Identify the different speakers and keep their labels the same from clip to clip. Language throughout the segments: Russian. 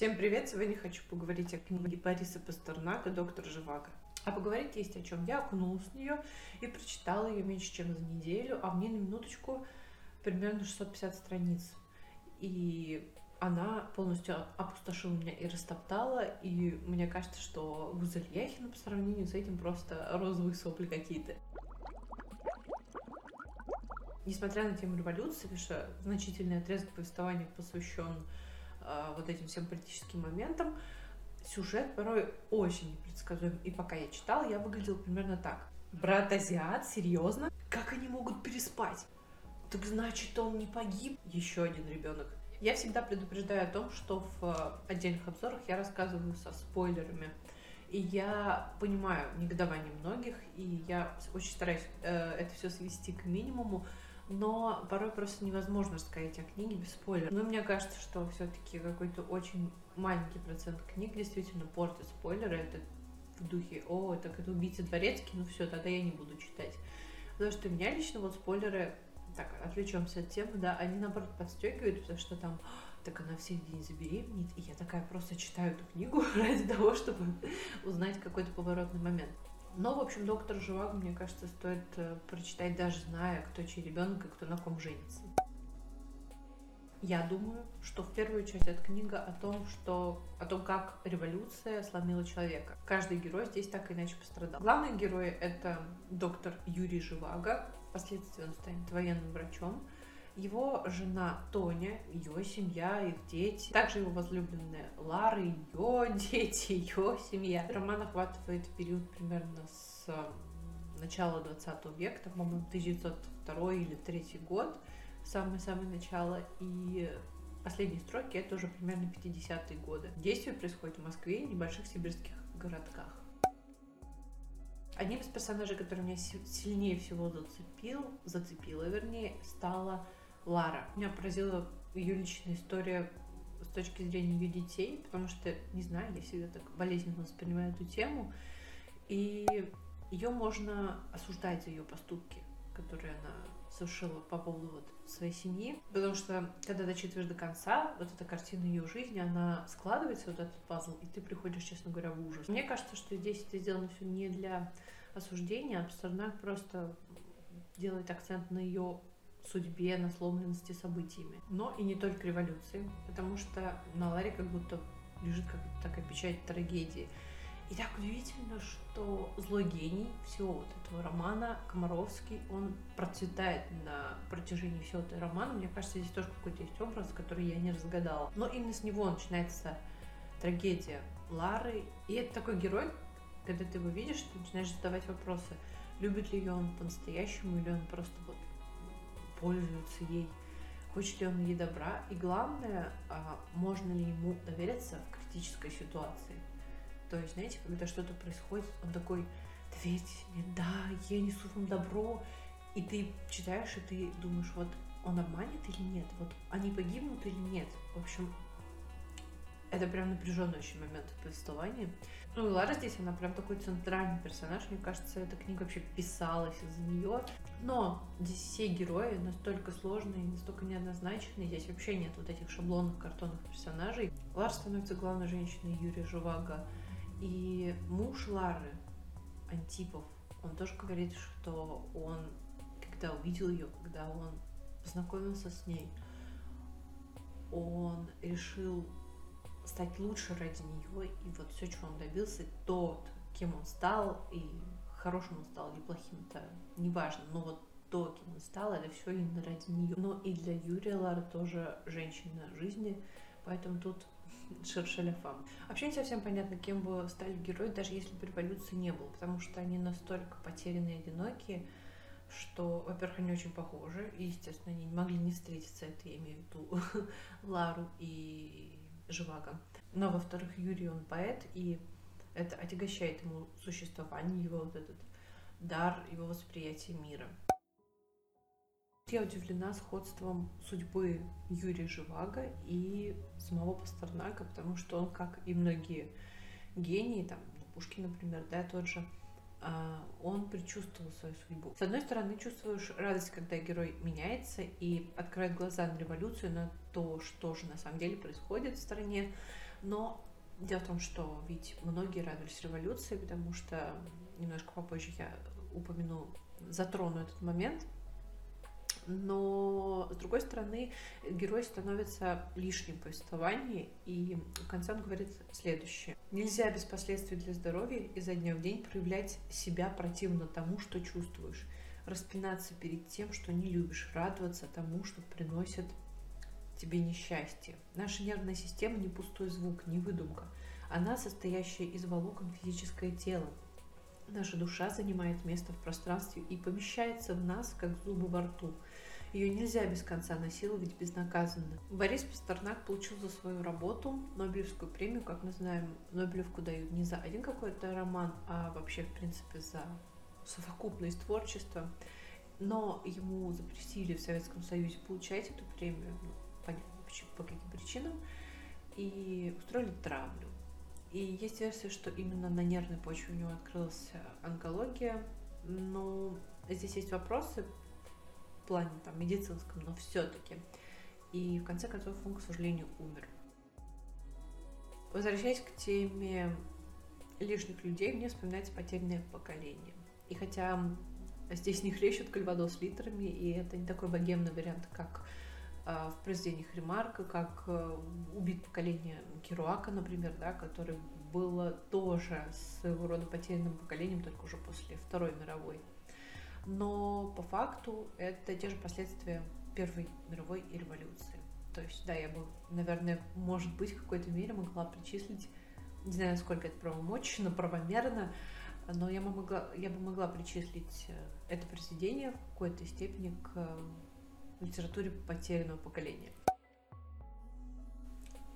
Speaker 1: Всем привет! Сегодня хочу поговорить о книге Бориса Пастернака «Доктор Живаго». А поговорить есть о чем. Я окунулась в нее и прочитала ее меньше, чем за неделю, а мне на минуточку примерно 650 страниц. И она полностью опустошила меня и растоптала, и мне кажется, что Гузель Яхина по сравнению с этим просто розовые сопли какие-то. Несмотря на тему революции, что значительный отрезок повествования посвящен вот этим всем политическим моментам, сюжет порой очень непредсказуем. И пока я читала, я выглядела примерно так. Брат азиат, серьезно? Как они могут переспать? Так значит, он не погиб? Еще один ребенок. Я всегда предупреждаю о том, что в э, отдельных обзорах я рассказываю со спойлерами. И я понимаю негодование многих, и я очень стараюсь э, это все свести к минимуму, но порой просто невозможно сказать о книге без спойлеров. Но мне кажется, что все-таки какой-то очень маленький процент книг действительно портит спойлеры. Это в духе, о, так это убийца дворецкий, ну все, тогда я не буду читать. Потому что меня лично вот спойлеры, так, отвлечемся от темы, да, они наоборот подстегивают, потому что там, так она в середине забеременеет, и я такая просто читаю эту книгу ради того, чтобы узнать какой-то поворотный момент. Но, в общем, доктор Живаго, мне кажется, стоит э, прочитать, даже зная, кто чей ребенок и кто на ком женится. Я думаю, что в первую очередь эта книга о том, что о том, как революция сломила человека. Каждый герой здесь так или иначе пострадал. Главный герой это доктор Юрий Живаго. Впоследствии он станет военным врачом. Его жена Тоня, ее семья, их дети, также его возлюбленная Лара, ее дети, ее семья. Роман охватывает период примерно с начала 20 века, там, по-моему, 1902 или 3 год, самое-самое начало, и последние строки это уже примерно 50-е годы. Действие происходит в Москве и небольших сибирских городках. Одним из персонажей, который меня сильнее всего зацепил, зацепила, вернее, стала Лара. Меня поразила ее личная история с точки зрения ее детей, потому что, не знаю, я всегда так болезненно воспринимаю эту тему, и ее можно осуждать за ее поступки, которые она совершила по поводу вот своей семьи, потому что когда дочитываешь до конца, вот эта картина ее жизни, она складывается, вот этот пазл, и ты приходишь, честно говоря, в ужас. Мне кажется, что здесь это сделано все не для осуждения, а просто делает акцент на ее судьбе, на сломленности событиями. Но и не только революции, потому что на Ларе как будто лежит как такая печать трагедии. И так удивительно, что злой гений всего вот этого романа, Комаровский, он процветает на протяжении всего этого романа. Мне кажется, здесь тоже какой-то есть образ, который я не разгадала. Но именно с него начинается трагедия Лары. И это такой герой, когда ты его видишь, ты начинаешь задавать вопросы. Любит ли ее он по-настоящему, или он просто вот пользуется ей, хочет ли он ей добра, и главное, а, можно ли ему довериться в критической ситуации. То есть, знаете, когда что-то происходит, он такой, доверьте мне, да, я несу вам добро, и ты читаешь, и ты думаешь, вот он обманет или нет, вот они погибнут или нет. В общем, это прям напряженный очень момент в повествовании. Ну и Лара здесь, она прям такой центральный персонаж. Мне кажется, эта книга вообще писалась из-за нее. Но здесь все герои настолько сложные, настолько неоднозначные. Здесь вообще нет вот этих шаблонных картонных персонажей. Лара становится главной женщиной Юрия Живаго. И муж Лары, Антипов, он тоже говорит, что он, когда увидел ее, когда он познакомился с ней, он решил стать лучше ради нее, и вот все, чего он добился, то, кем он стал, и хорошим он стал или плохим, это неважно, но вот то, кем он стал, это все именно ради нее. Но и для Юрия Лара тоже женщина жизни, поэтому тут шершеляфам. Вообще не совсем понятно, кем бы стали герои, даже если бы революции не было, потому что они настолько потерянные и одинокие, что, во-первых, они очень похожи, и, естественно, они не могли не встретиться, это я имею в виду Лару и Живаго. Но, во-вторых, Юрий, он поэт, и это отягощает ему существование, его вот этот дар, его восприятие мира. Я удивлена сходством судьбы Юрия Живаго и самого Пастернака, потому что он, как и многие гении, там, Пушкин, например, да, тот же, он предчувствовал свою судьбу. С одной стороны, чувствуешь радость, когда герой меняется и открывает глаза на революцию, на то, что же на самом деле происходит в стране, но дело в том, что ведь многие радовались революции, потому что немножко попозже я упомяну, затрону этот момент – но, с другой стороны, герой становится лишним в повествовании, и в конце он говорит следующее. Нельзя без последствий для здоровья изо дня в день проявлять себя противно тому, что чувствуешь, распинаться перед тем, что не любишь, радоваться тому, что приносит тебе несчастье. Наша нервная система не пустой звук, не выдумка. Она состоящая из волокон физическое тело, Наша душа занимает место в пространстве и помещается в нас, как зубы во рту. Ее нельзя без конца насиловать безнаказанно. Борис Пастернак получил за свою работу Нобелевскую премию. Как мы знаем, Нобелевку дают не за один какой-то роман, а вообще, в принципе, за совокупность творчества. Но ему запретили в Советском Союзе получать эту премию, ну, понятно, по каким причинам, и устроили травлю. И есть версия, что именно на нервной почве у него открылась онкология. Но здесь есть вопросы в плане там, медицинском, но все-таки. И в конце концов он, к сожалению, умер. Возвращаясь к теме лишних людей, мне вспоминается потерянное поколение. И хотя здесь не хлещут кальвадос литрами, и это не такой богемный вариант, как в произведениях Ремарка, как э, «Убит поколение Керуака», например, да, который было тоже своего рода потерянным поколением, только уже после Второй мировой. Но по факту это те же последствия Первой мировой революции. То есть, да, я бы, наверное, может быть, в какой-то мере могла причислить, не знаю, сколько это правомочно, правомерно, но я бы могла, я бы могла причислить э, это произведение в какой-то степени к литературе потерянного поколения.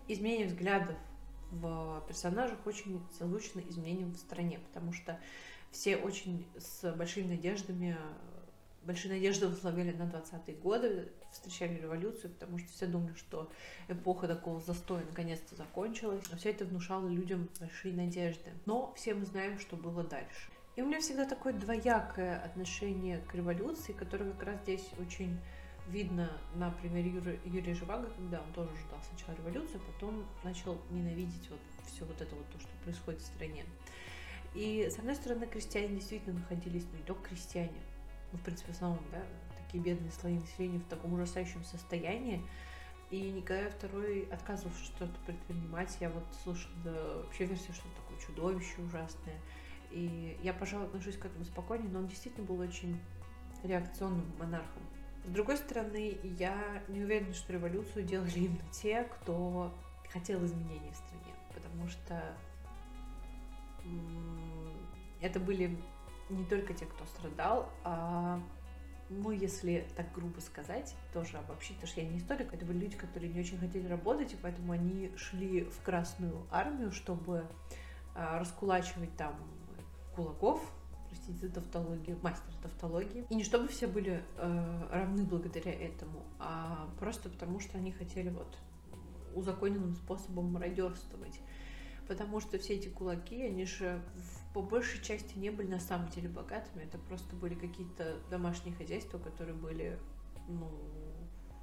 Speaker 1: Изменение взглядов в персонажах очень созвучно изменениям в стране, потому что все очень с большими надеждами, большие надежды возлагали на 20-е годы, встречали революцию, потому что все думали, что эпоха такого застоя наконец-то закончилась. Но все это внушало людям большие надежды. Но все мы знаем, что было дальше. И у меня всегда такое двоякое отношение к революции, которое как раз здесь очень видно на примере Юрия, Юрия Живаго, когда он тоже ждал сначала революцию, а потом начал ненавидеть вот все вот это вот то, что происходит в стране. И, с одной стороны, крестьяне действительно находились, ну, не только крестьяне, ну, в принципе, в основном, да, такие бедные слои населения в таком ужасающем состоянии, и Николай II отказывался что-то предпринимать. Я вот слушала вообще версию, что такое чудовище ужасное. И я, пожалуй, отношусь к этому спокойнее, но он действительно был очень реакционным монархом. С другой стороны, я не уверена, что революцию делали именно те, кто хотел изменений в стране, потому что это были не только те, кто страдал, а, ну, если так грубо сказать, тоже обобщить, потому что я не историк, это были люди, которые не очень хотели работать, и поэтому они шли в Красную армию, чтобы а, раскулачивать там кулаков, простите за тавтологию, мастер тавтологии. И не чтобы все были э, равны благодаря этому, а просто потому, что они хотели вот узаконенным способом мародерствовать. Потому что все эти кулаки, они же в, по большей части не были на самом деле богатыми. Это просто были какие-то домашние хозяйства, которые были, ну,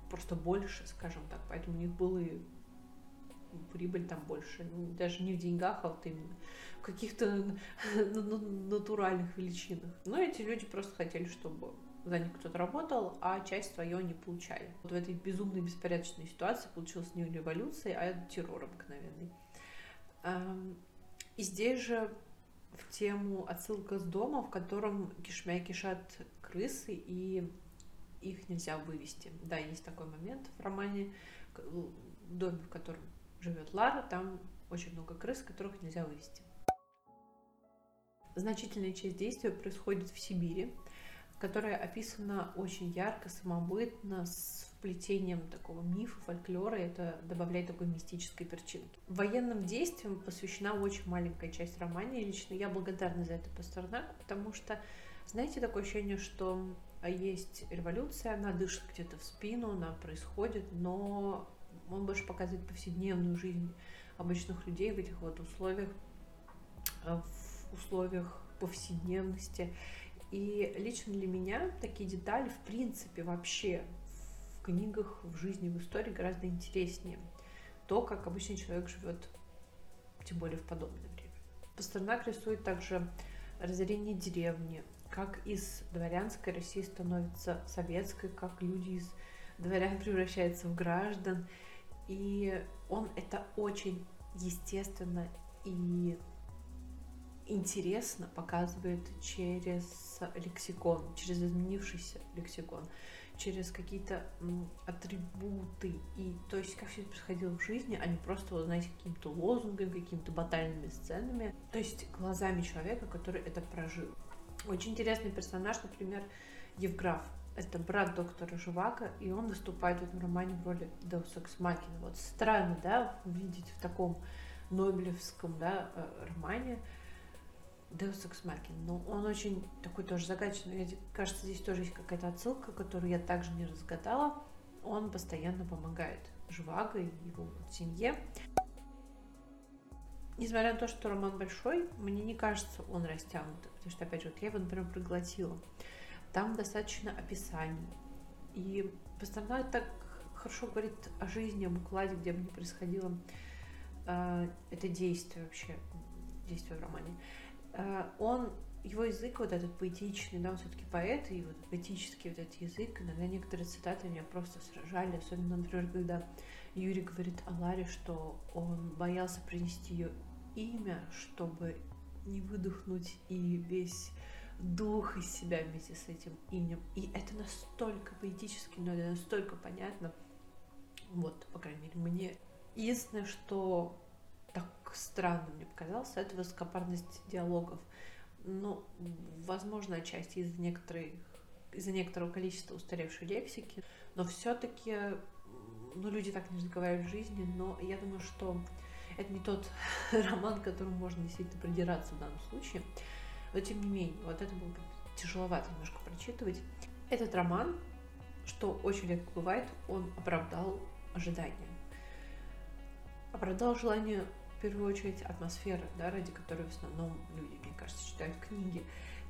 Speaker 1: просто больше, скажем так. Поэтому у них было и прибыль там больше. Даже не в деньгах, а вот именно в каких-то натуральных величинах. Но эти люди просто хотели, чтобы за них кто-то работал, а часть свою они получали. Вот в этой безумной, беспорядочной ситуации получилась не революция, а террор обыкновенный. И здесь же в тему отсылка с дома, в котором кишмя кишат крысы, и их нельзя вывести. Да, есть такой момент в романе, доме, в котором живет Лара, там очень много крыс, которых нельзя вывести. Значительная часть действия происходит в Сибири, которая описана очень ярко, самобытно, с вплетением такого мифа, фольклора, и это добавляет такой мистической перчинки. Военным действиям посвящена очень маленькая часть романа, и лично я благодарна за это Пастернаку, потому что, знаете, такое ощущение, что есть революция, она дышит где-то в спину, она происходит, но он больше показывает повседневную жизнь обычных людей в этих вот условиях, э, в условиях повседневности. И лично для меня такие детали, в принципе, вообще в книгах, в жизни, в истории гораздо интереснее. То, как обычный человек живет, тем более в подобное время. Пастернак рисует также разорение деревни, как из дворянской России становится советской, как люди из дворян превращаются в граждан. И он это очень естественно и интересно показывает через лексикон, через изменившийся лексикон, через какие-то атрибуты. И то есть как все это происходило в жизни, а не просто, вот, знаете, какими-то лозунгами, какими-то батальными сценами. То есть глазами человека, который это прожил. Очень интересный персонаж, например, Евграф. Это брат доктора Живака, и он выступает в этом романе в роли Deus Ex. Вот странно, да, увидеть в таком Нобелевском, да, э, романе Deus Ex. Но он очень такой тоже загадочный. Мне кажется, здесь тоже есть какая-то отсылка, которую я также не разгадала. Он постоянно помогает Живаго и его семье. Несмотря на то, что роман большой, мне не кажется он растянут. Потому что, опять же, вот я его, например, проглотила. Там достаточно описаний. И Пастернак так хорошо говорит о жизни, об укладе, где бы ни происходило э, это действие вообще, действие в романе. Э, он, его язык вот этот поэтичный, да, он все-таки поэт, и вот поэтический вот этот язык, иногда некоторые цитаты меня просто сражали, особенно, например, когда Юрий говорит о Ларе, что он боялся принести ее имя, чтобы не выдохнуть и весь дух из себя вместе с этим именем. И это настолько поэтически, но это настолько понятно. Вот, по крайней мере, мне. Единственное, что так странно мне показалось, это высокопарность диалогов. Ну, возможно, отчасти из-за некоторых из-за некоторого количества устаревшей лексики, но все-таки, ну, люди так не разговаривают в жизни, но я думаю, что это не тот роман, к которому можно действительно придираться в данном случае. Но тем не менее, вот это было тяжеловато немножко прочитывать. Этот роман, что очень редко бывает, он оправдал ожидания. Оправдал желание, в первую очередь, атмосферы, да, ради которой в основном люди, мне кажется, читают книги.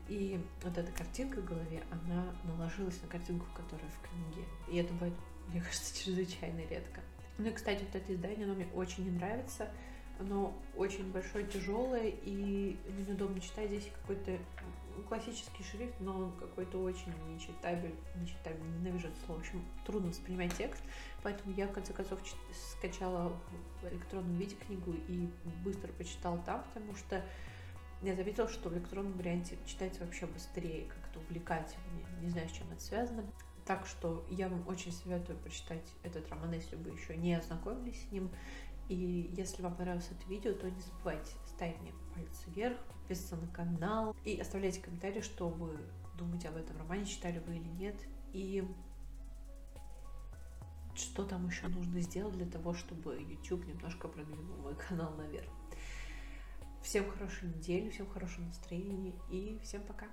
Speaker 1: И вот эта картинка в голове, она наложилась на картинку, которая в книге. И это бывает, мне кажется, чрезвычайно редко. Ну и, кстати, вот это издание, оно мне очень не нравится. Оно очень большое, тяжелое, и неудобно читать. Здесь какой-то классический шрифт, но он какой-то очень нечитабель, нечитабель, ненавижу это слово. В общем, трудно воспринимать текст, поэтому я, в конце концов, скачала в электронном виде книгу и быстро почитала там, потому что я заметила, что в электронном варианте читается вообще быстрее, как-то увлекательнее. Не знаю, с чем это связано. Так что я вам очень советую прочитать этот роман, если вы еще не ознакомились с ним. И если вам понравилось это видео, то не забывайте ставить мне пальцы вверх, подписываться на канал и оставляйте комментарии, что вы думаете об этом романе, читали вы или нет. И что там еще нужно сделать для того, чтобы YouTube немножко продвинул мой канал наверх. Всем хорошей недели, всем хорошего настроения и всем пока.